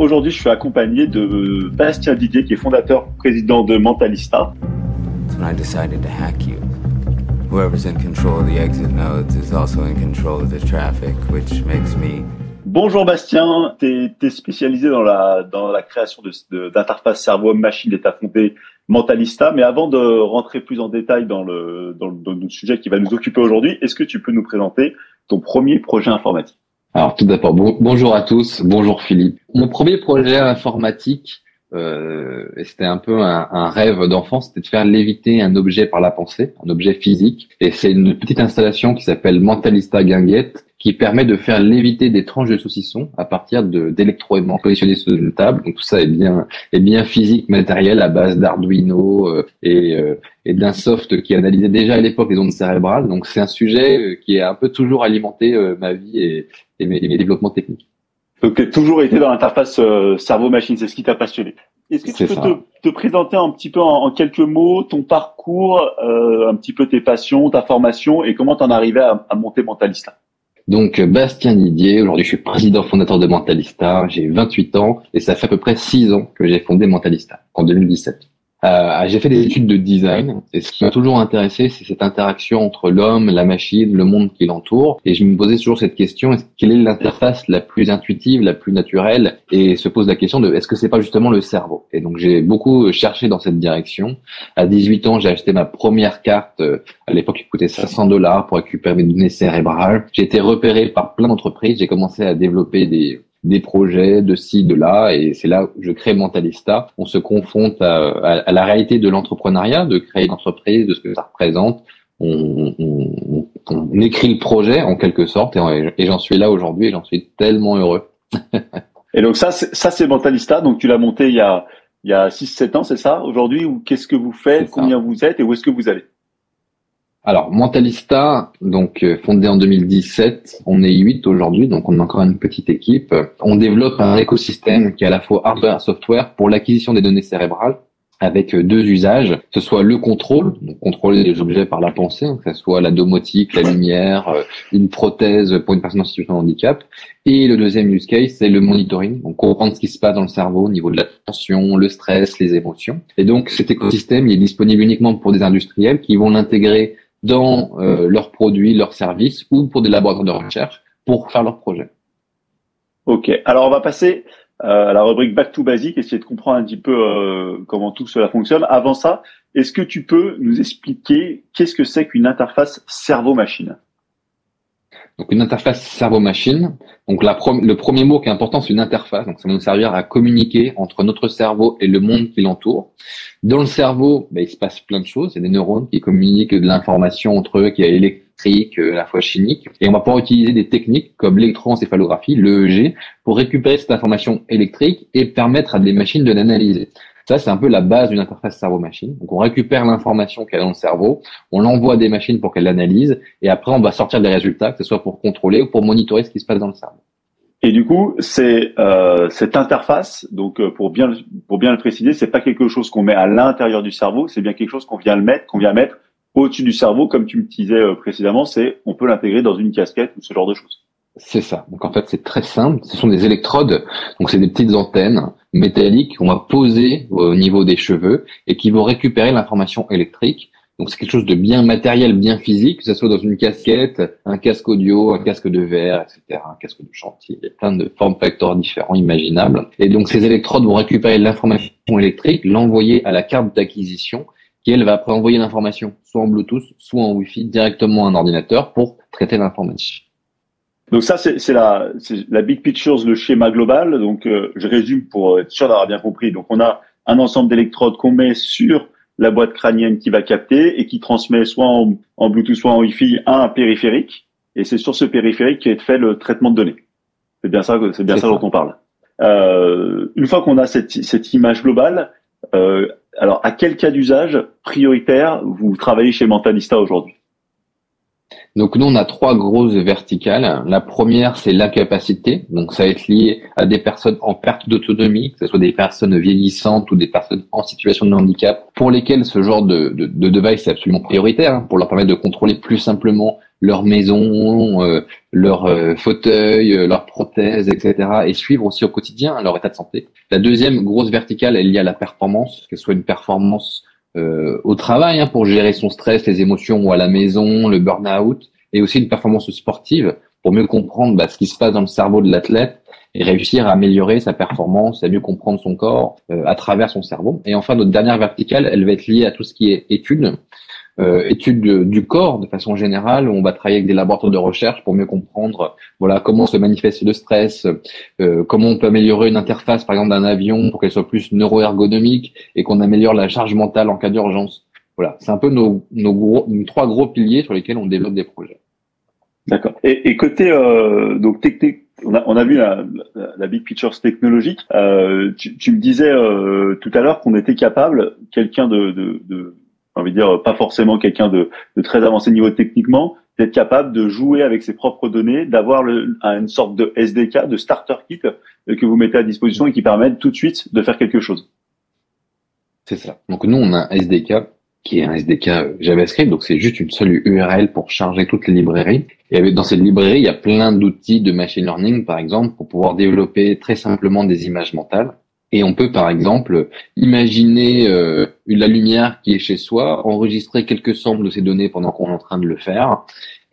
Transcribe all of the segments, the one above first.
Aujourd'hui, je suis accompagné de Bastien Didier, qui est fondateur, président de Mentalista. When I decided to hack you, whoever's in control of the exit nodes is also in control of the traffic, which makes me Bonjour Bastien, tu es, spécialisé dans la, dans la création d'interfaces de, cerveau-machine et tu as fondé Mentalista. Mais avant de rentrer plus en détail dans le, dans le, dans le sujet qui va nous occuper aujourd'hui, est-ce que tu peux nous présenter ton premier projet informatique? Alors tout d'abord, bonjour à tous, bonjour Philippe. Mon premier projet informatique, euh, c'était un peu un, un rêve d'enfant, c'était de faire léviter un objet par la pensée, un objet physique. Et c'est une petite installation qui s'appelle Mentalista Guinguette, qui permet de faire léviter des tranches de saucisson à partir d'électroaimants positionnés sur une table. Donc tout ça est bien est bien physique, matériel à base d'Arduino euh, et, euh, et d'un soft qui analysait déjà à l'époque les ondes cérébrales. Donc c'est un sujet euh, qui a un peu toujours alimenté ma vie et, et, mes, développements techniques. Donc tu toujours été dans l'interface cerveau-machine, c'est ce qui t'a passionné. Est-ce que tu peux te, te, présenter un petit peu en, quelques mots ton parcours, un petit peu tes passions, ta formation et comment tu en arrivé à, à monter Mentalista? Donc Bastien Didier, aujourd'hui je suis président fondateur de Mentalista, j'ai 28 ans et ça fait à peu près 6 ans que j'ai fondé Mentalista, en 2017. Euh, j'ai fait des études de design et ce qui m'a toujours intéressé, c'est cette interaction entre l'homme, la machine, le monde qui l'entoure. Et je me posais toujours cette question quelle est l'interface la plus intuitive, la plus naturelle? Et se pose la question de est-ce que c'est pas justement le cerveau? Et donc j'ai beaucoup cherché dans cette direction. À 18 ans, j'ai acheté ma première carte. À l'époque, qui coûtait 500 dollars pour récupérer mes données cérébrales. J'ai été repéré par plein d'entreprises. J'ai commencé à développer des des projets de ci, de là, et c'est là où je crée Mentalista. On se confronte à, la réalité de l'entrepreneuriat, de créer une entreprise, de ce que ça représente. On, écrit le projet en quelque sorte, et, j'en suis là aujourd'hui, et j'en suis tellement heureux. et donc ça, ça c'est Mentalista. Donc tu l'as monté il y a il y a 6-7 ans, c'est ça aujourd'hui? Ou qu'est-ce que vous faites? Combien vous êtes? Et où est-ce que vous allez? Alors, Mentalista, donc euh, fondé en 2017, on est 8 aujourd'hui, donc on est encore une petite équipe. On développe un écosystème qui est à la fois hardware et software pour l'acquisition des données cérébrales avec euh, deux usages, ce soit le contrôle, donc contrôler les objets par la pensée, que ce soit la domotique, la lumière, euh, une prothèse pour une personne en situation de handicap, et le deuxième use case, c'est le monitoring, donc comprendre ce qui se passe dans le cerveau au niveau de la tension, le stress, les émotions. Et donc cet écosystème, il est disponible uniquement pour des industriels qui vont l'intégrer dans euh, leurs produits, leurs services ou pour des laboratoires de recherche pour faire leurs projets. Ok, alors on va passer euh, à la rubrique Back to Basic, essayer de comprendre un petit peu euh, comment tout cela fonctionne. Avant ça, est-ce que tu peux nous expliquer qu'est-ce que c'est qu'une interface cerveau-machine? Donc une interface cerveau-machine. Donc le premier mot qui est important, c'est une interface. Donc ça va nous servir à communiquer entre notre cerveau et le monde qui l'entoure. Dans le cerveau, ben, il se passe plein de choses. Il y a des neurones qui communiquent de l'information entre eux, qui est électrique, euh, à la fois chimique. Et on va pouvoir utiliser des techniques comme l'électroencéphalographie, l'EEG, pour récupérer cette information électrique et permettre à des machines de l'analyser. Ça, c'est un peu la base d'une interface cerveau-machine. Donc, on récupère l'information qu'il y a dans le cerveau, on l'envoie à des machines pour qu'elles l'analysent, et après, on va sortir des résultats, que ce soit pour contrôler ou pour monitorer ce qui se passe dans le cerveau. Et du coup, c'est euh, cette interface. Donc, euh, pour bien pour bien le préciser, c'est pas quelque chose qu'on met à l'intérieur du cerveau, c'est bien quelque chose qu'on vient le mettre, qu'on vient mettre au-dessus du cerveau, comme tu me disais euh, précédemment. C'est on peut l'intégrer dans une casquette ou ce genre de choses. C'est ça. Donc en fait, c'est très simple. Ce sont des électrodes. Donc c'est des petites antennes métalliques qu'on va poser au niveau des cheveux et qui vont récupérer l'information électrique. Donc c'est quelque chose de bien matériel, bien physique, que ce soit dans une casquette, un casque audio, un casque de verre, etc., un casque de chantier. Il y a plein de formes facteurs différents imaginables. Et donc ces électrodes vont récupérer l'information électrique, l'envoyer à la carte d'acquisition qui elle va après envoyer l'information soit en Bluetooth, soit en Wi-Fi directement à un ordinateur pour traiter l'information. Donc ça, c'est la, la big picture, le schéma global. Donc euh, je résume pour être sûr d'avoir bien compris. Donc on a un ensemble d'électrodes qu'on met sur la boîte crânienne qui va capter et qui transmet soit en, en Bluetooth, soit en Wi-Fi à un périphérique. Et c'est sur ce périphérique est fait le traitement de données. C'est bien ça, c'est bien ça, dont on parle. Euh, une fois qu'on a cette, cette image globale, euh, alors à quel cas d'usage prioritaire vous travaillez chez Mentalista aujourd'hui? Donc nous, on a trois grosses verticales. La première, c'est l'incapacité. Donc ça va être lié à des personnes en perte d'autonomie, que ce soit des personnes vieillissantes ou des personnes en situation de handicap, pour lesquelles ce genre de, de, de device est absolument prioritaire, hein, pour leur permettre de contrôler plus simplement leur maison, euh, leur euh, fauteuil, euh, leur prothèse, etc. et suivre aussi au quotidien leur état de santé. La deuxième grosse verticale est liée à la performance, que ce soit une performance euh, au travail hein, pour gérer son stress, les émotions ou à la maison, le burn-out, et aussi une performance sportive pour mieux comprendre bah, ce qui se passe dans le cerveau de l'athlète et réussir à améliorer sa performance, à mieux comprendre son corps euh, à travers son cerveau. Et enfin, notre dernière verticale, elle va être liée à tout ce qui est études euh, études du corps de façon générale. On va travailler avec des laboratoires de recherche pour mieux comprendre voilà comment se manifeste le stress, euh, comment on peut améliorer une interface par exemple d'un avion pour qu'elle soit plus neuroergonomique et qu'on améliore la charge mentale en cas d'urgence. Voilà, c'est un peu nos, nos, gros, nos trois gros piliers sur lesquels on développe des projets. D'accord. Et, et, côté euh, donc technique, on a, on a vu la, la, la big picture technologique. Euh, tu, tu, me disais euh, tout à l'heure qu'on était capable, quelqu'un de, de, de envie de dire pas forcément quelqu'un de, de, très avancé niveau techniquement, d'être capable de jouer avec ses propres données, d'avoir une sorte de SDK, de starter kit euh, que vous mettez à disposition et qui permet tout de suite de faire quelque chose. C'est ça. Donc nous, on a un SDK qui est un SDK JavaScript, donc c'est juste une seule URL pour charger toutes les librairies. Et dans cette librairie, il y a plein d'outils de machine learning, par exemple, pour pouvoir développer très simplement des images mentales. Et on peut, par exemple, imaginer euh, la lumière qui est chez soi, enregistrer quelques samples de ces données pendant qu'on est en train de le faire,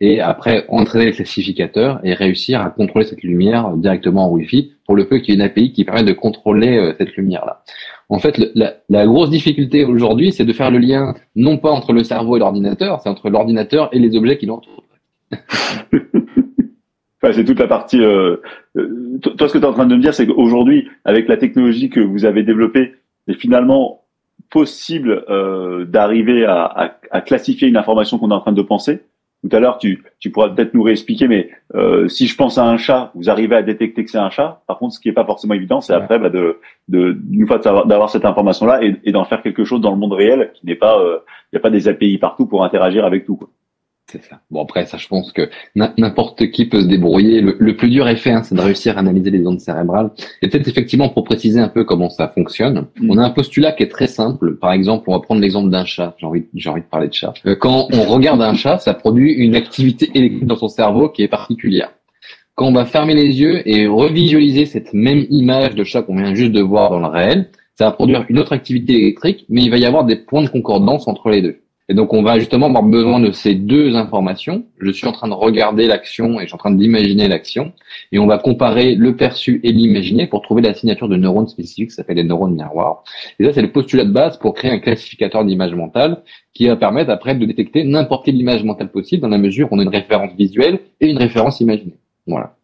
et après entraîner le classificateur et réussir à contrôler cette lumière directement en Wi-Fi, pour le peu qu'il y ait une API qui permet de contrôler euh, cette lumière-là. En fait, la, la, grosse difficulté aujourd'hui, c'est de faire le lien non pas entre le cerveau et l'ordinateur, c'est entre l'ordinateur et les objets qui l'entourent. Enfin, c'est toute la partie. Euh, toi, ce que tu es en train de me dire, c'est qu'aujourd'hui, avec la technologie que vous avez développée, c'est finalement possible euh, d'arriver à, à, à, classifier une information qu'on est en train de penser. Tout à l'heure, tu, tu pourras peut-être nous réexpliquer, mais euh, si je pense à un chat, vous arrivez à détecter que c'est un chat. Par contre, ce qui n'est pas forcément évident, c'est après bah, de, de, une fois d'avoir cette information-là et, et d'en faire quelque chose dans le monde réel, qui n'est pas, euh, il n'y a pas des API partout pour interagir avec tout. Quoi. C'est ça. Bon après ça, je pense que n'importe qui peut se débrouiller. Le, plus dur est fait, hein, c'est de réussir à analyser les ondes cérébrales. Et peut-être effectivement pour préciser un peu comment ça fonctionne, mm. on a un postulat qui est très simple. Par exemple, on va prendre l'exemple d'un chat. J'ai envie, j'ai envie de parler de chat. Euh, quand on regarde un chat, ça produit une activité électrique dans son cerveau qui est particulière. Quand on va fermer les yeux et revisualiser cette même image de chat qu'on vient juste de voir dans le réel, ça va produire une autre activité électrique, mais il va y avoir des points de concordance entre les deux. Et donc, on va justement avoir besoin de ces deux informations. Je suis en train de regarder l'action et je suis en train d'imaginer l'action. Et on va comparer le perçu et l'imaginé pour trouver la signature de neurones spécifiques qui s'appelle les neurones miroirs. Et ça, c'est le postulat de base pour créer un classificateur d'image mentale qui va permettre après de détecter n'importe quelle image mentale possible dans la mesure où on a une référence visuelle et une référence imaginée. Voilà.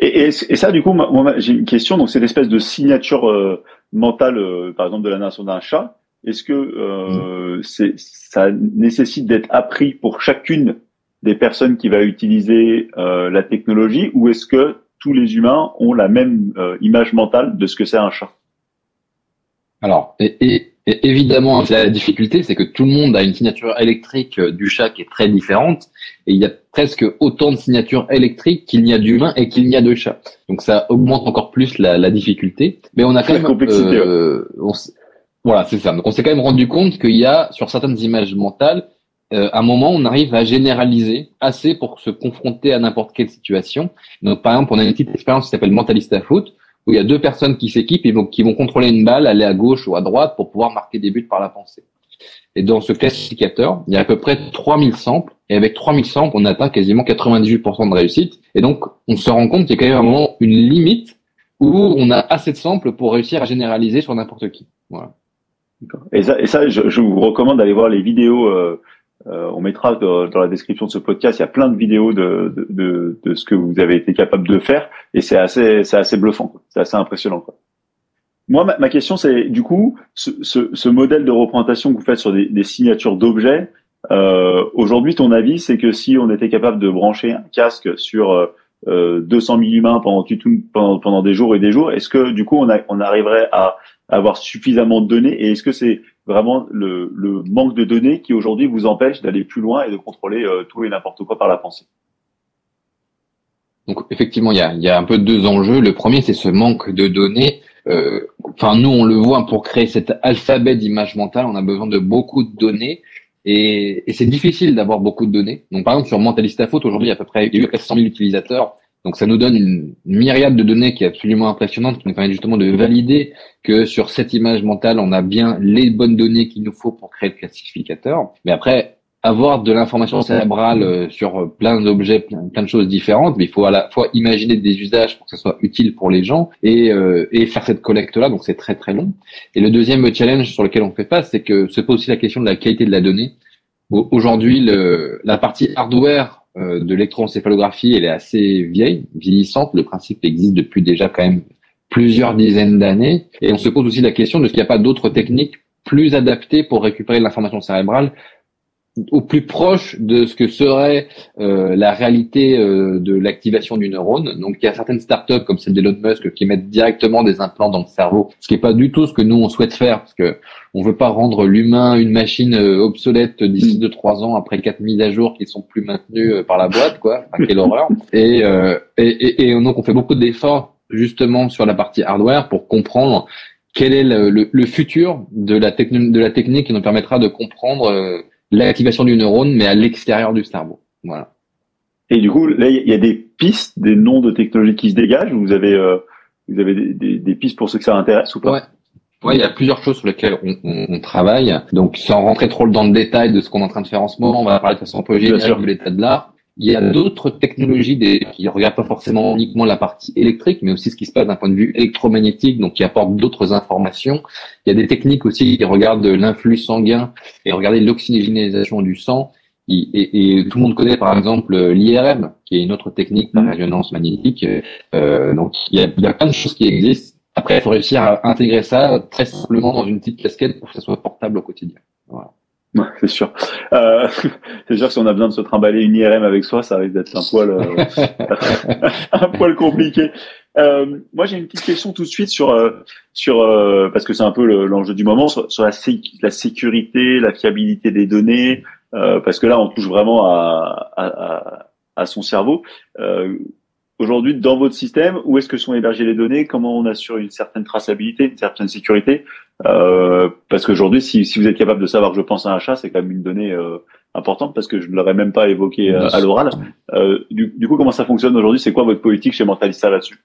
Et, ça, du coup, j'ai une question. Donc, c'est l'espèce de signature euh, mentale, euh, par exemple, de la nation d'un chat est-ce que euh, c'est, ça nécessite d'être appris pour chacune des personnes qui va utiliser euh, la technologie ou est-ce que tous les humains ont la même euh, image mentale de ce que c'est un chat? Alors, et, évidemment, la difficulté, c'est que tout le monde a une signature électrique du chat qui est très différente et il y a presque autant de signatures électriques qu'il n'y a d'humains et qu'il n'y a de chats. Donc ça augmente encore plus la, la difficulté. Mais on a quand même... Complexité, voilà, c'est ça. Donc on s'est quand même rendu compte qu'il y a sur certaines images mentales, euh, à un moment, on arrive à généraliser assez pour se confronter à n'importe quelle situation. Donc par exemple, on a une petite expérience qui s'appelle Mentalista Foot, où il y a deux personnes qui s'équipent et vont, qui vont contrôler une balle, aller à gauche ou à droite pour pouvoir marquer des buts par la pensée. Et dans ce classificateur, il y a à peu près 3000 samples, et avec 3000 samples, on atteint quasiment 98% de réussite. Et donc, on se rend compte qu'il y a quand même un moment une limite où on a assez de samples pour réussir à généraliser sur n'importe qui. Voilà. Et ça, et ça je, je, vous recommande d'aller voir les vidéos. Euh, euh, on mettra dans, la description de ce podcast, il y a plein de vidéos de, de, de, de ce que vous avez été capable de faire, et c'est assez, c'est assez bluffant, c'est assez impressionnant. Quoi. Moi, ma, ma question, c'est du coup, ce, ce, ce, modèle de représentation que vous faites sur des, des signatures d'objets. Euh, Aujourd'hui, ton avis, c'est que si on était capable de brancher un casque sur euh, 200 000 humains pendant, pendant, pendant des jours et des jours, est-ce que du coup, on, a, on arriverait à avoir suffisamment de données et est-ce que c'est vraiment le, le manque de données qui aujourd'hui vous empêche d'aller plus loin et de contrôler tout et n'importe quoi par la pensée? Donc effectivement, il y a, y a un peu deux enjeux. Le premier, c'est ce manque de données. Euh, enfin, nous, on le voit pour créer cet alphabet d'image mentale, on a besoin de beaucoup de données. Et, et c'est difficile d'avoir beaucoup de données. Donc, par exemple, sur Mentalista Faute, aujourd'hui, il y a à peu près, il y a eu 100 000 utilisateurs. Donc, ça nous donne une, myriade de données qui est absolument impressionnante, qui nous permet justement de valider que sur cette image mentale, on a bien les bonnes données qu'il nous faut pour créer le classificateur. Mais après, avoir de l'information cérébrale euh, sur euh, plein d'objets, plein, de choses différentes, mais il faut à la fois imaginer des usages pour que ça soit utile pour les gens et, euh, et faire cette collecte-là, donc c'est très très long. Et le deuxième challenge sur lequel on fait face, c'est que se pose aussi la question de la qualité de la donnée. Aujourd'hui, la partie hardware de l'électroencéphalographie, elle est assez vieille, vieillissante. Le principe existe depuis déjà quand même plusieurs dizaines d'années. Et on se pose aussi la question de ce qu'il n'y a pas d'autres techniques plus adaptées pour récupérer l'information cérébrale au plus proche de ce que serait euh, la réalité euh, de l'activation du neurone. Donc il y a certaines startups comme celle d'Elon Musk qui mettent directement des implants dans le cerveau, ce qui n'est pas du tout ce que nous on souhaite faire, parce que on veut pas rendre l'humain une machine euh, obsolète d'ici deux trois ans après quatre mises à jour qui sont plus maintenues par la boîte, quoi. quelle horreur. Et, et, et, et donc on fait beaucoup d'efforts justement sur la partie hardware pour comprendre quel est le, le, futur de la, de la technique qui nous permettra de comprendre l'activation du neurone, mais à l'extérieur du cerveau. Voilà. Et du coup, là, il y a des pistes, des noms de technologies qui se dégagent. Vous avez, euh, vous avez des, des, pistes pour ceux que ça intéresse ou pas? Ouais. Ouais, il y a plusieurs choses sur lesquelles on, on, travaille. Donc, sans rentrer trop dans le détail de ce qu'on est en train de faire en ce moment, on va parler de façon un peu générale de l'état de l'art. Il y a d'autres technologies des, qui regardent pas forcément uniquement la partie électrique, mais aussi ce qui se passe d'un point de vue électromagnétique, donc qui apportent d'autres informations. Il y a des techniques aussi qui regardent l'influx sanguin et regarder l'oxygénisation du sang. Et, et, tout le monde connaît par exemple l'IRM, qui est une autre technique par résonance magnétique. Euh, donc il y, a, il y a plein de choses qui existent. Après, il faut réussir à intégrer ça très simplement dans une petite casquette pour que ça soit portable au quotidien. Voilà c'est sûr. Euh, c'est sûr que si on a besoin de se trimballer une IRM avec soi, ça risque d'être un poil, euh, un poil compliqué. Euh, moi, j'ai une petite question tout de suite sur euh, sur euh, parce que c'est un peu l'enjeu du moment sur, la, sécurité, la fiabilité des données, parce que là, on touche vraiment à, à, à son cerveau. Aujourd'hui, dans votre système, où est-ce que sont hébergées les données Comment on assure une certaine traçabilité, une certaine sécurité euh, Parce qu'aujourd'hui, si, si, vous êtes capable de savoir que je pense à un chat, c'est quand même une donnée euh, importante parce que je ne l'aurais même pas évoqué euh, à l'oral. Euh, du, du, coup, comment ça fonctionne aujourd'hui? C'est quoi votre politique chez Mentalista là-dessus?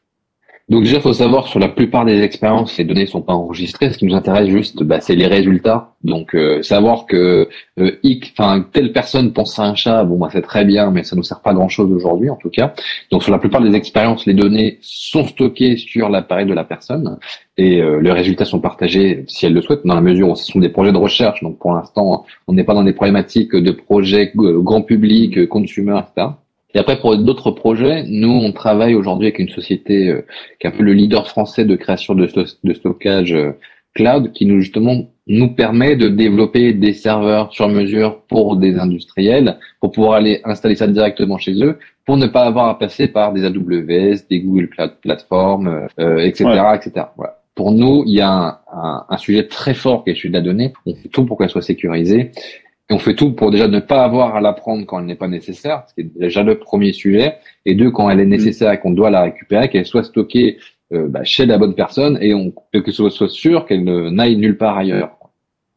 Donc déjà, il faut savoir sur la plupart des expériences, les données sont pas enregistrées. Ce qui nous intéresse juste, bah, c'est les résultats. Donc euh, savoir que euh, enfin telle personne pense à un chat, bon bah c'est très bien, mais ça nous sert pas grand chose aujourd'hui en tout cas. Donc sur la plupart des expériences, les données sont stockées sur l'appareil de la personne et euh, les résultats sont partagés si elle le souhaite dans la mesure où ce sont des projets de recherche. Donc pour l'instant, on n'est pas dans des problématiques de projets grand public, consumer, etc. Et après, pour d'autres projets, nous, on travaille aujourd'hui avec une société euh, qui est un peu le leader français de création de, de stockage euh, cloud, qui nous justement nous permet de développer des serveurs sur mesure pour des industriels, pour pouvoir aller installer ça directement chez eux, pour ne pas avoir à passer par des AWS, des Google Cloud Platform, euh, etc., etc. Voilà. Pour nous, il y a un, un, un, sujet très fort qui est celui de la donnée. On fait tout pour qu'elle soit sécurisée. Et on fait tout pour déjà ne pas avoir à la prendre quand elle n'est pas nécessaire, ce qui est déjà le premier sujet. Et deux, quand elle est nécessaire et qu'on doit la récupérer, qu'elle soit stockée euh, bah, chez la bonne personne et on, que ce soit sûr qu'elle n'aille nulle part ailleurs.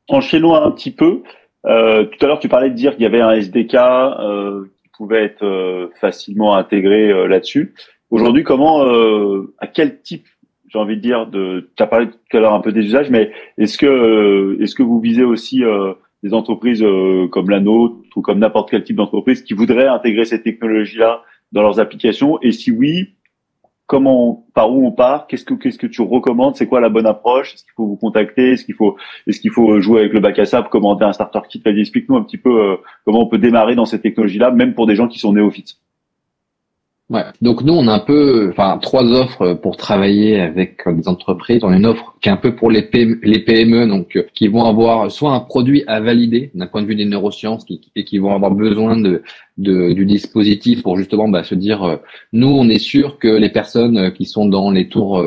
Enchaînons un petit peu. Euh, tout à l'heure, tu parlais de dire qu'il y avait un SDK euh, qui pouvait être euh, facilement intégré euh, là-dessus. Aujourd'hui, comment, euh, à quel type, j'ai envie de dire, de, tu as parlé tout à l'heure un peu des usages, mais est-ce que, est-ce que vous visez aussi des entreprises euh, comme la nôtre ou comme n'importe quel type d'entreprise qui voudraient intégrer cette technologie-là dans leurs applications. Et si oui, comment, par où on part? Qu'est-ce que qu'est-ce que tu recommandes? C'est quoi la bonne approche? Est-ce qu'il faut vous contacter? Est-ce qu'il faut est-ce qu'il faut jouer avec le bac à sable? Commenter un starter kit Explique-nous un petit peu euh, comment on peut démarrer dans cette technologie-là, même pour des gens qui sont néophytes. Donc nous, on a un peu, enfin, trois offres pour travailler avec des entreprises. On a une offre qui est un peu pour les, PME, les PME, donc euh, qui vont avoir soit un produit à valider d'un point de vue des neurosciences, qui, et qui vont avoir besoin de, de du dispositif pour justement bah, se dire, euh, nous, on est sûr que les personnes qui sont dans les tours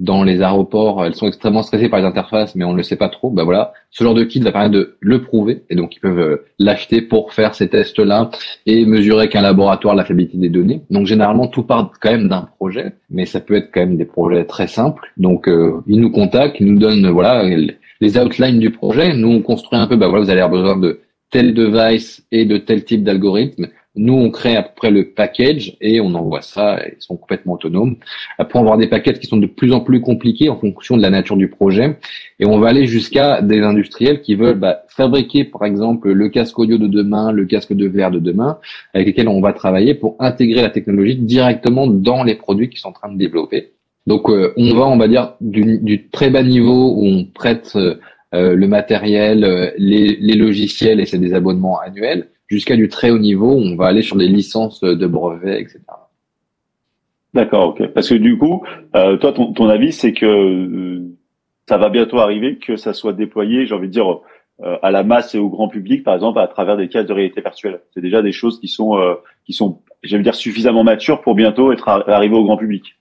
dans les aéroports, elles sont extrêmement stressées par les interfaces, mais on ne le sait pas trop. Ben voilà, ce genre de kit va permettre de le prouver, et donc ils peuvent euh, l'acheter pour faire ces tests-là et mesurer qu'un laboratoire la fiabilité des données. Donc généralement, tout part quand même d'un projet, mais ça peut être quand même des projets très simples. Donc euh, ils nous contactent, ils nous donnent voilà les outlines du projet. Nous on construit un peu, ben voilà, vous allez avoir besoin de tel device et de tel type d'algorithme. Nous, on crée à peu près le package et on envoie ça. Ils sont complètement autonomes. Après, on va avoir des packages qui sont de plus en plus compliqués en fonction de la nature du projet. Et on va aller jusqu'à des industriels qui veulent bah, fabriquer, par exemple, le casque audio de demain, le casque de verre de demain, avec lesquels on va travailler pour intégrer la technologie directement dans les produits qui sont en train de développer. Donc, euh, on va, on va dire, du, très bas niveau où on prête euh, le matériel, euh, les, les logiciels et c'est des abonnements annuels jusqu'à du très haut niveau, on va aller sur des licences de brevets, etc. D'accord, ok. Parce que du coup, euh, toi, ton, avis, c'est que euh, ça va bientôt arriver que ça soit déployé, j'ai envie de dire, euh, à la masse et au grand public, par exemple, à travers des cas de réalité virtuelle. C'est déjà des choses qui sont, qui sont, j'allais dire, suffisamment matures pour bientôt être arrivées au grand public.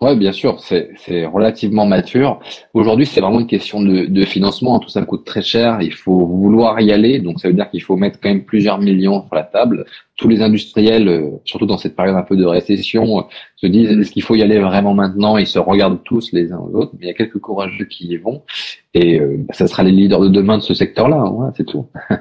Ouais, bien sûr, c'est relativement mature. Aujourd'hui, c'est vraiment une question de, de financement. Tout ça coûte très cher. Il faut vouloir y aller. Donc, ça veut dire qu'il faut mettre quand même plusieurs millions sur la table. Tous les industriels, euh, surtout dans cette période un peu de récession, euh, se disent est-ce qu'il faut y aller vraiment maintenant? Ils se regardent tous les uns aux autres. Mais il y a quelques courageux qui y vont. Et euh, bah, ça sera les leaders de demain de ce secteur-là. Hein, c'est tout.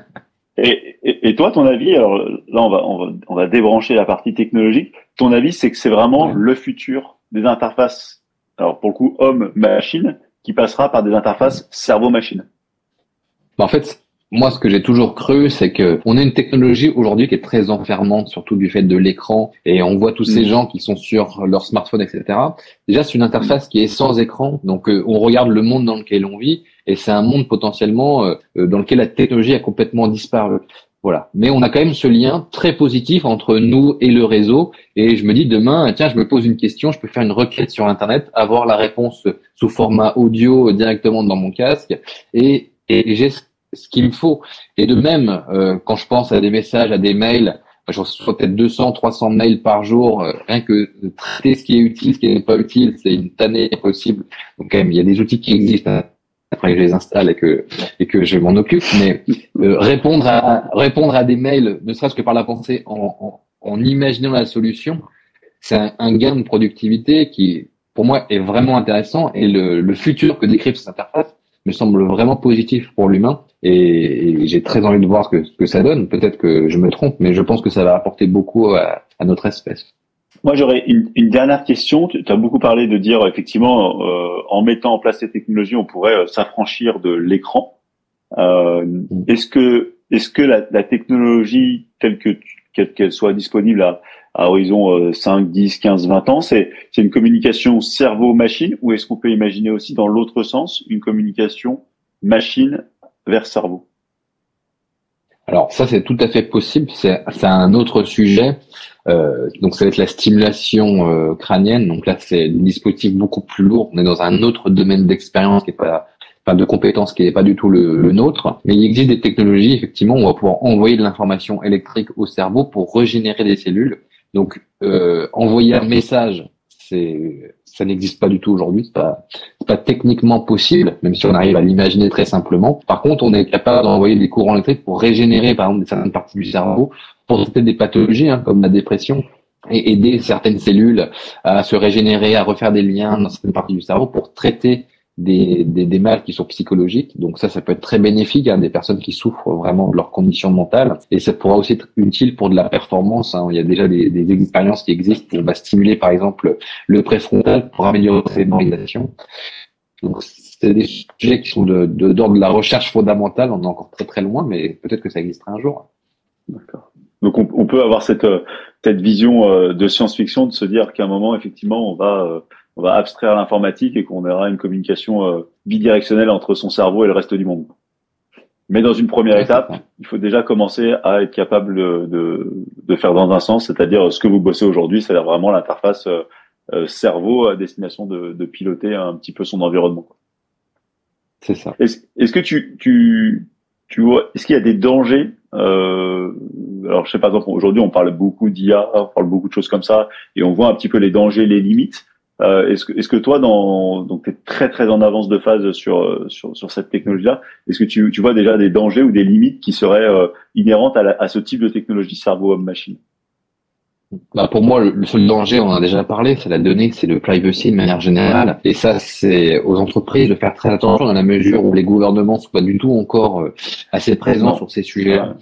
Et, et, et, toi, ton avis, alors là, on va, on va, on va débrancher la partie technologique. Ton avis, c'est que c'est vraiment le futur des interfaces, alors pour le coup, homme-machine, qui passera par des interfaces cerveau-machine bah, En fait, moi, ce que j'ai toujours cru, c'est que on a une technologie aujourd'hui qui est très enfermante, surtout du fait de l'écran, et on voit tous ces mm. gens qui sont sur leur smartphone, etc. Déjà, c'est une interface qui est sans écran, donc euh, on regarde le monde dans lequel on vit, et c'est un monde potentiellement euh, dans lequel la technologie a complètement disparu. Voilà. Mais on a quand même ce lien très positif entre nous et le réseau. Et je me dis demain, tiens, je me pose une question, je peux faire une requête sur Internet, avoir la réponse sous format audio directement dans mon casque, et, et j'ai ce qu'il me faut. Et de même, euh, quand je pense à des messages, à des mails, je reçois peut-être 200, 300 mails par jour, euh, rien que traiter ce qui est utile, ce qui n'est pas utile, c'est une tannée impossible. Donc quand même, il y a des outils qui existent après que je les installe et que et que je m'en occupe, mais euh, répondre à répondre à des mails, ne serait-ce que par la pensée, en, en, en imaginant la solution, c'est un, un, gain de productivité qui, pour moi, est vraiment intéressant et le, le futur que décrivent cette interface me semble vraiment positif pour l'humain et, et j'ai très envie de voir ce que, que ça donne. Peut-être que je me trompe, mais je pense que ça va apporter beaucoup à, à notre espèce. Moi, j'aurais une, une, dernière question. Tu as beaucoup parlé de dire, effectivement, euh, en mettant en place ces technologies, on pourrait euh, s'affranchir de l'écran. Euh, est-ce que, est-ce que la, la, technologie telle que qu'elle soit disponible à, à horizon 5, 10, 15, 20 ans, c'est une communication cerveau-machine ou est-ce qu'on peut imaginer aussi dans l'autre sens une communication machine vers cerveau? Alors ça c'est tout à fait possible, c'est un autre sujet. Euh, donc ça va être la stimulation euh, crânienne. Donc là c'est un dispositif beaucoup plus lourd. On est dans un autre domaine d'expérience qui est pas, pas de compétences qui n'est pas du tout le, nôtre. Mais il existe des technologies effectivement où on va pouvoir envoyer de l'information électrique au cerveau pour régénérer des cellules. Donc euh, envoyer un message, c'est ça n'existe pas du tout aujourd'hui. C'est pas, pas techniquement possible, même si on arrive à l'imaginer très simplement. Par contre, on est capable d'envoyer des courants électriques pour régénérer, par exemple, certaines parties du cerveau, pour traiter des pathologies hein, comme la dépression et aider certaines cellules à se régénérer, à refaire des liens dans certaines parties du cerveau pour traiter des, des, des mal qui sont psychologiques. Donc ça, ça peut être très bénéfique à hein, des personnes qui souffrent vraiment de leur condition mentale. Et ça pourra aussi être utile pour de la performance. Hein. Il y a déjà des, des expériences qui existent pour bah, stimuler, par exemple, le préfrontal pour améliorer la mémorisation. Donc c'est des sujets qui sont de, d'ordre de la recherche fondamentale. On est encore très très loin, mais peut-être que ça existera un jour. D'accord. Donc on, on, peut avoir cette, cette vision euh, de science-fiction de se dire qu'à un moment, effectivement, on va euh, on va abstraire l'informatique et qu'on aura une communication euh, bidirectionnelle entre son cerveau et le reste du monde. Mais dans une première étape, il faut déjà commencer à être capable de, de, faire dans un sens, c'est-à-dire ce que vous bossez aujourd'hui, c'est-à-dire vraiment l'interface euh, euh, cerveau à destination de, de, piloter un petit peu son environnement. C'est ça. Est-ce que tu, tu, tu vois, est-ce qu'il y a des dangers euh, Alors, je sais pas, aujourd'hui, on parle beaucoup d'IA, on parle beaucoup de choses comme ça, et on voit un petit peu les dangers, les limites. Euh, est-ce que, est-ce que toi, dans, donc, t'es très très en avance de phase sur sur, sur cette technologie-là. Est-ce que tu, tu vois déjà des dangers ou des limites qui seraient euh, inhérentes à, à ce type de technologie cerveau-homme-machine bah pour moi, le seul danger, on en a déjà parlé, c'est la donnée, c'est le privacy de manière générale. Et ça, c'est aux entreprises de faire très attention dans la mesure où les gouvernements sont pas du tout encore euh, assez présents sur ces sujets-là.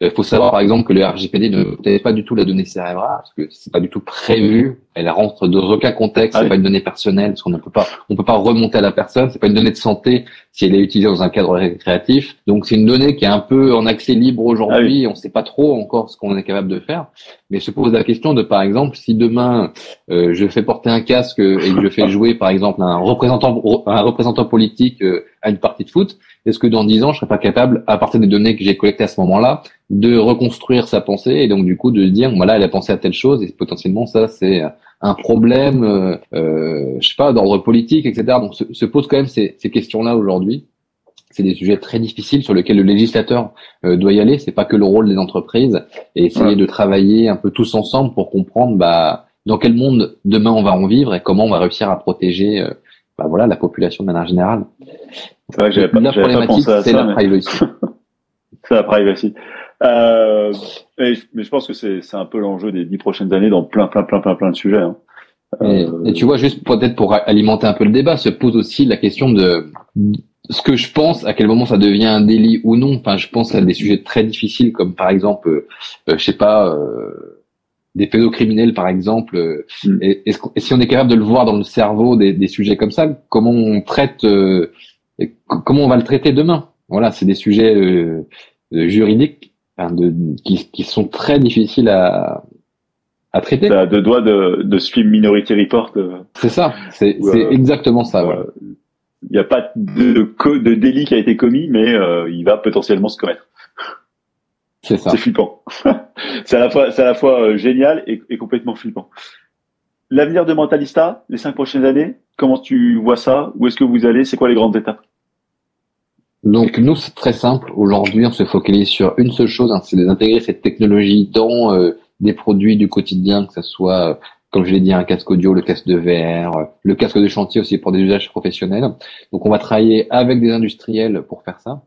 Il faut savoir par exemple que le RGPD ne protège pas du tout la donnée cérébrale parce que c'est pas du tout prévu. Elle rentre dans aucun contexte. C'est ah pas une donnée personnelle parce qu'on ne peut pas, on peut pas remonter à la personne. C'est pas une donnée de santé si elle est utilisée dans un cadre récréatif. Donc c'est une donnée qui est un peu en accès libre aujourd'hui. Ah On ne sait pas trop encore ce qu'on est capable de faire. Mais se pose la question de par exemple si demain euh, je fais porter un casque et que je fais jouer par exemple un représentant, un représentant politique euh, à une partie de foot, est-ce que dans dix ans je serais pas capable, à partir des données que j'ai collectées à ce moment-là, de reconstruire sa pensée et donc du coup de dire voilà elle a pensé à telle chose et potentiellement ça c'est un problème euh, euh, je sais pas d'ordre politique etc donc se, se posent quand même ces, ces questions là aujourd'hui c'est des sujets très difficiles sur lesquels le législateur euh, doit y aller. C'est pas que le rôle des entreprises. Et essayer de travailler un peu tous ensemble pour comprendre bah dans quel monde demain on va en vivre et comment on va réussir à protéger euh, bah voilà la population de manière générale. Ouais, la problématique c'est la privacy. C'est la privacy. Euh, mais, je pense que c'est un peu l'enjeu des dix prochaines années dans plein, plein, plein, plein, plein de sujets. Hein. Et, et, tu vois, juste peut-être pour alimenter un peu le débat, se pose aussi la question de ce que je pense, à quel moment ça devient un délit ou non. Enfin, je pense à des sujets très difficiles, comme par exemple, euh, je sais pas, euh, des pédocriminels, par exemple. Mm. Et, et, si on est capable de le voir dans le cerveau des, des sujets comme ça, comment on traite, euh, comment on va le traiter demain? Voilà, c'est des sujets euh, juridiques de, qui, qui, sont très difficiles à, à traiter. Bah, de doigts de, de ce film Minority Report. Euh, c'est ça, c'est euh, exactement ça. Il n'y a pas de, de délit qui a été commis, mais euh, il va potentiellement se commettre. C'est ça. C'est flippant. c'est à la fois, c'est à la fois génial et, et complètement flippant. L'avenir de Mentalista, les cinq prochaines années, comment tu vois ça? Où est-ce que vous allez? C'est quoi les grandes étapes? Donc nous, c'est très simple. Aujourd'hui, on se focalise sur une seule chose, hein, c'est d'intégrer cette technologie dans euh, des produits du quotidien, que ce soit, euh, comme je l'ai dit, un casque audio, le casque de VR, euh, le casque de chantier aussi pour des usages professionnels. Donc on va travailler avec des industriels pour faire ça.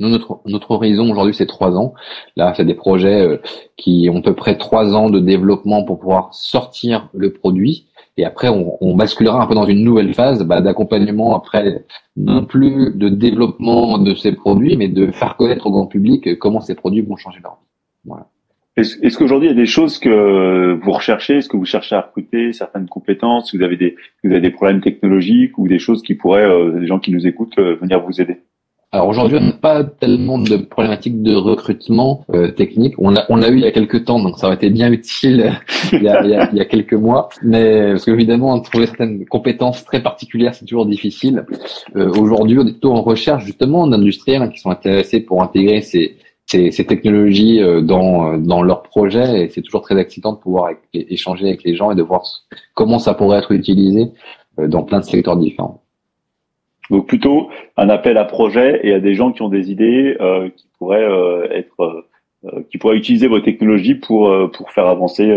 Nous, notre, notre horizon aujourd'hui, c'est trois ans. Là, c'est des projets qui ont à peu près trois ans de développement pour pouvoir sortir le produit. Et après, on, on, basculera un peu dans une nouvelle phase bah, d'accompagnement après, non plus de développement de ces produits, mais de faire connaître au grand public comment ces produits vont changer leur vie. Voilà. Est-ce, qu'aujourd'hui, il y a des choses que vous recherchez? Est-ce que vous cherchez à recruter certaines compétences? Vous avez des, vous avez des problèmes technologiques ou des choses qui pourraient, euh, des gens qui nous écoutent, euh, venir vous aider? Alors aujourd'hui, on n'a pas tellement de problématiques de recrutement euh, technique. On l'a on a eu il y a quelques temps, donc ça aurait été bien utile il, y a, il, y a, il, y a, quelques mois. Mais parce qu'évidemment, trouver certaines compétences très particulières, c'est toujours difficile. Euh, aujourd'hui, on est plutôt en recherche justement d'industriels hein, qui sont intéressés pour intégrer ces, ces, ces technologies euh, dans, dans leurs projets. Et c'est toujours très excitant de pouvoir échanger avec les gens et de voir comment ça pourrait être utilisé euh, dans plein de secteurs différents. Donc plutôt un appel à projet et à des gens qui ont des idées euh, qui pourraient euh, être, euh, qui pourraient utiliser vos technologies pour pour faire avancer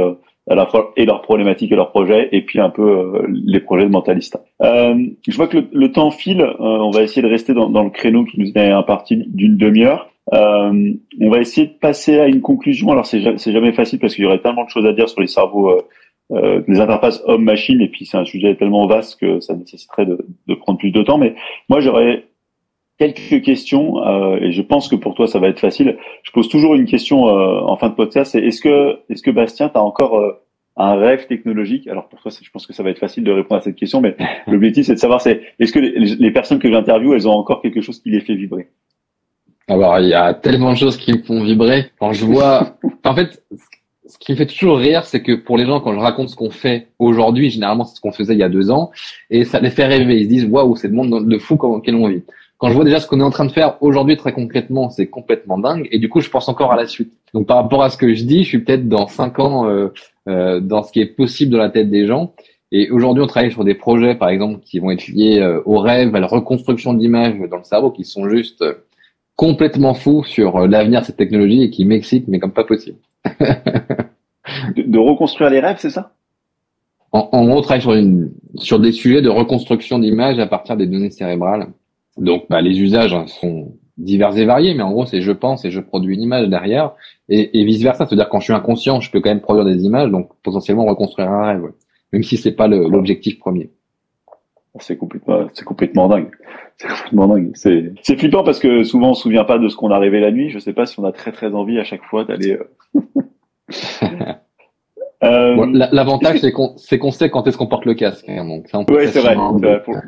à la fois et leurs problématiques et leurs projets et puis un peu les projets de Mentalista. je vois que le, temps file. on va essayer de rester dans, dans, le créneau qui nous est imparti d'une demi-heure. On va essayer de passer à une conclusion. Alors c'est jamais facile parce qu'il y aurait tellement de choses à dire sur les cerveaux euh, les interfaces homme-machine, et puis c'est un sujet tellement vaste que ça nécessiterait de, de prendre plus de temps. Mais moi, j'aurais quelques questions, euh, et je pense que pour toi, ça va être facile. Je pose toujours une question euh, en fin de podcast, c'est est-ce que, est-ce que Bastien, tu as encore euh, un rêve technologique? Alors pour toi, je pense que ça va être facile de répondre à cette question, mais l'objectif, c'est de savoir, c'est est-ce que les, les personnes que j'interviewe, elles ont encore quelque chose qui les fait vibrer? Alors, il y a tellement de choses qui me font vibrer. Quand je vois, en fait, ce qui me fait toujours rire, c'est que pour les gens, quand je raconte ce qu'on fait aujourd'hui, généralement c'est ce qu'on faisait il y a deux ans, et ça les fait rêver. Ils se disent waouh, c'est le monde de fou dans lequel on vit. Quand je vois déjà ce qu'on est en train de faire aujourd'hui très concrètement, c'est complètement dingue. Et du coup, je pense encore à la suite. Donc par rapport à ce que je dis, je suis peut-être dans cinq ans euh, euh, dans ce qui est possible dans la tête des gens. Et aujourd'hui, on travaille sur des projets, par exemple, qui vont être liés euh, au rêve, à la reconstruction d'images dans le cerveau, qui sont juste euh, complètement fous sur euh, l'avenir de cette technologie et qui m'excitent, mais comme pas possible. de, reconstruire les rêves, c'est ça? En, en gros, on travaille sur, une, sur des sujets de reconstruction d'images à partir des données cérébrales. Donc, bah, les usages hein, sont divers et variés, mais en gros, c'est je pense et je produis une image derrière, et, et vice versa. C'est-à-dire quand je suis inconscient, je peux quand même produire des images, donc potentiellement reconstruire un rêve, même si c'est pas l'objectif premier. C'est complètement, c'est complètement dingue. C'est complètement dingue. C'est, c'est flippant parce que souvent on se souvient pas de ce qu'on a rêvé la nuit. Je sais pas si on a très très envie à chaque fois d'aller. Euh... Euh, L'avantage, c'est qu'on sait quand est-ce qu'on porte le casque. Hein, donc ouais, c'est vrai.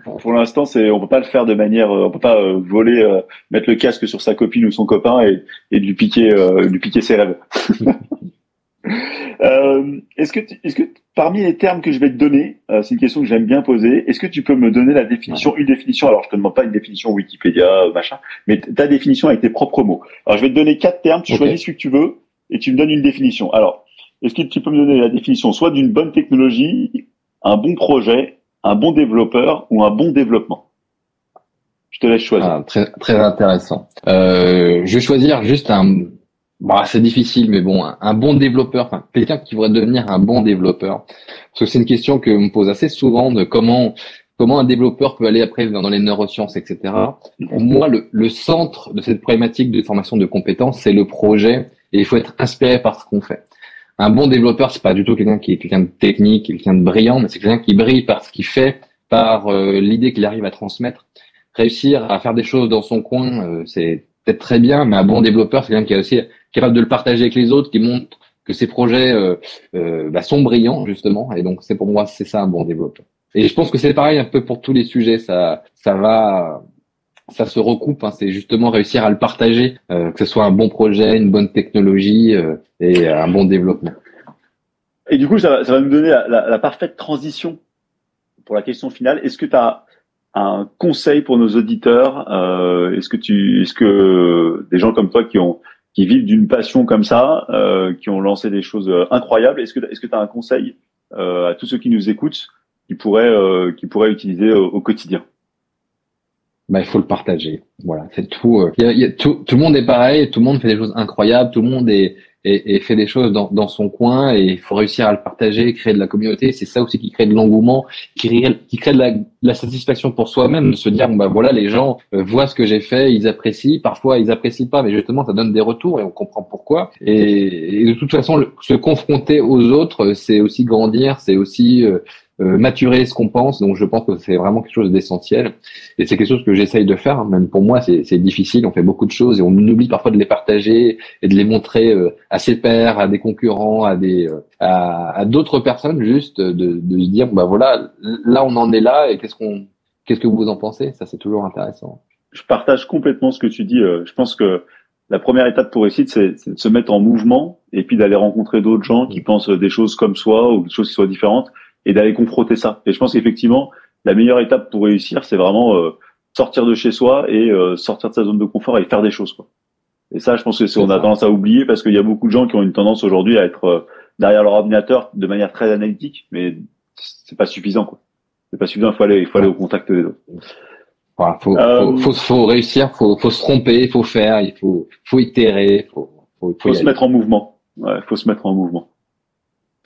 Pour, pour, l'instant, c'est on peut pas le faire de manière, on peut pas euh, voler, euh, mettre le casque sur sa copine ou son copain et, et lui piquer, euh, lui piquer ses rêves. est-ce que est-ce que parmi les termes que je vais te donner, c'est une question que j'aime bien poser. Est-ce que tu peux me donner la définition, une définition? Alors, je te demande pas une définition Wikipédia, machin, mais ta définition avec tes propres mots. Alors, je vais te donner quatre termes. Tu choisis celui que tu veux et tu me donnes une définition. Alors est-ce que tu peux me donner la définition soit d'une bonne technologie, un bon projet, un bon développeur ou un bon développement? Je te laisse choisir. Ah, très, très intéressant. Euh, je vais choisir juste un. Bah, c'est difficile, mais bon, un, bon développeur, enfin, quelqu'un qui voudrait devenir un bon développeur. Parce que c'est une question que me pose assez souvent de comment comment un développeur peut aller après dans les neurosciences, etc. Pour moi, le, le centre de cette problématique de formation de compétences, c'est le projet, et il faut être inspiré par ce qu'on fait un bon développeur, c'est pas du tout quelqu'un qui est quelqu'un de technique, quelqu'un de brillant, mais c'est quelqu'un qui brille par ce qu'il fait, par euh, l'idée qu'il arrive à transmettre. Réussir à faire des choses dans son coin, euh, c'est peut-être très bien, mais un bon développeur, c'est quelqu'un qui est aussi capable de le partager avec les autres, qui montre que ses projets euh, bah, sont brillants justement. Et donc c'est pour moi, c'est ça un bon développeur. Et je pense que c'est pareil un peu pour tous les sujets. Ça, ça va ça se recoupe. Hein, c'est justement réussir à le partager, euh, que ce soit un bon projet, une bonne technologie euh, et un bon développement. Et du coup, ça va, ça nous donner la, la, parfaite transition pour la question finale. Est-ce que tu as un conseil pour nos auditeurs euh, Est-ce que tu, est-ce que des gens comme toi qui ont qui vivent d'une passion comme ça, euh, qui ont lancé des choses incroyables, est-ce que est-ce que tu as un conseil à tous ceux qui nous écoutent qui pourraient qui pourraient utiliser au quotidien? Bah, il faut le partager. Voilà, c'est tout, euh, y a, tout. Tout le monde est pareil, tout le monde fait des choses incroyables, tout le monde est, et, fait des choses dans, dans, son coin et il faut réussir à le partager, créer de la communauté. C'est ça aussi qui crée de l'engouement, qui, qui crée de la, de la satisfaction pour soi-même, de se dire bah voilà les gens euh, voient ce que j'ai fait, ils apprécient. Parfois ils apprécient pas, mais justement ça donne des retours et on comprend pourquoi. Et, de toute façon, se confronter aux autres, c'est aussi grandir, c'est aussi euh, euh, maturer ce qu'on pense. Donc je pense que c'est vraiment quelque chose d'essentiel. Et c'est quelque chose que j'essaye de faire. Même pour moi, c'est difficile. On fait beaucoup de choses et on oublie parfois de les partager et de les montrer euh, à ses pairs, à des concurrents, à des euh, à, d'autres personnes, juste de, de se dire bah voilà, là on en est là et qu'est-ce qu'on qu'est-ce que vous en pensez? Ça c'est toujours intéressant. Je partage complètement ce que tu dis. Je pense que la première étape pour réussir, c'est de se mettre en mouvement et puis d'aller rencontrer d'autres gens qui pensent des choses comme soi ou des choses qui soient différentes et d'aller confronter ça. Et je pense qu'effectivement, la meilleure étape pour réussir, c'est vraiment euh, sortir de chez soi et euh, sortir de sa zone de confort et faire des choses. Quoi. Et ça, je pense que c'est on a tendance à oublier parce qu'il y a beaucoup de gens qui ont une tendance aujourd'hui à être euh, derrière leur ordinateur de manière très analytique, mais c'est pas suffisant. Quoi. C'est pas suffisant. Il faut aller, il faut aller au contact des autres. Voilà, faut, faut, faut, réussir, faut, faut se tromper, il faut faire, il faut, faut itérer, faut, faut, faut, se mettre en mouvement. Ouais, faut se mettre en mouvement.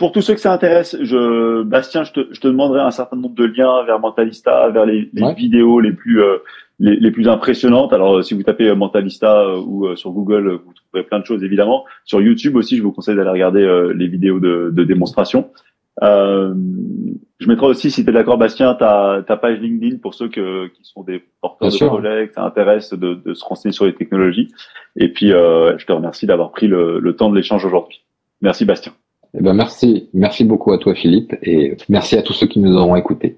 Pour tous ceux que ça intéresse, je, Bastien, je te, je te demanderai un certain nombre de liens vers Mentalista, vers les, les vidéos les plus euh, les, les, plus impressionnantes. Alors, euh, si vous tapez euh, Mentalista ou sur Google, vous trouverez plein de choses évidemment. Sur YouTube aussi, je vous conseille d'aller regarder les vidéos de, de démonstration. Euh, je mettrai aussi, si tu es d'accord, Bastien, ta, ta page LinkedIn pour ceux que, qui sont des porteurs de projets, que ça intéresse de, de, se renseigner sur les technologies. Et puis, euh, je te remercie d'avoir pris le, le temps de l'échange aujourd'hui. Merci, Bastien. Eh ben merci, merci beaucoup à toi Philippe et merci à tous ceux qui nous auront écoutés.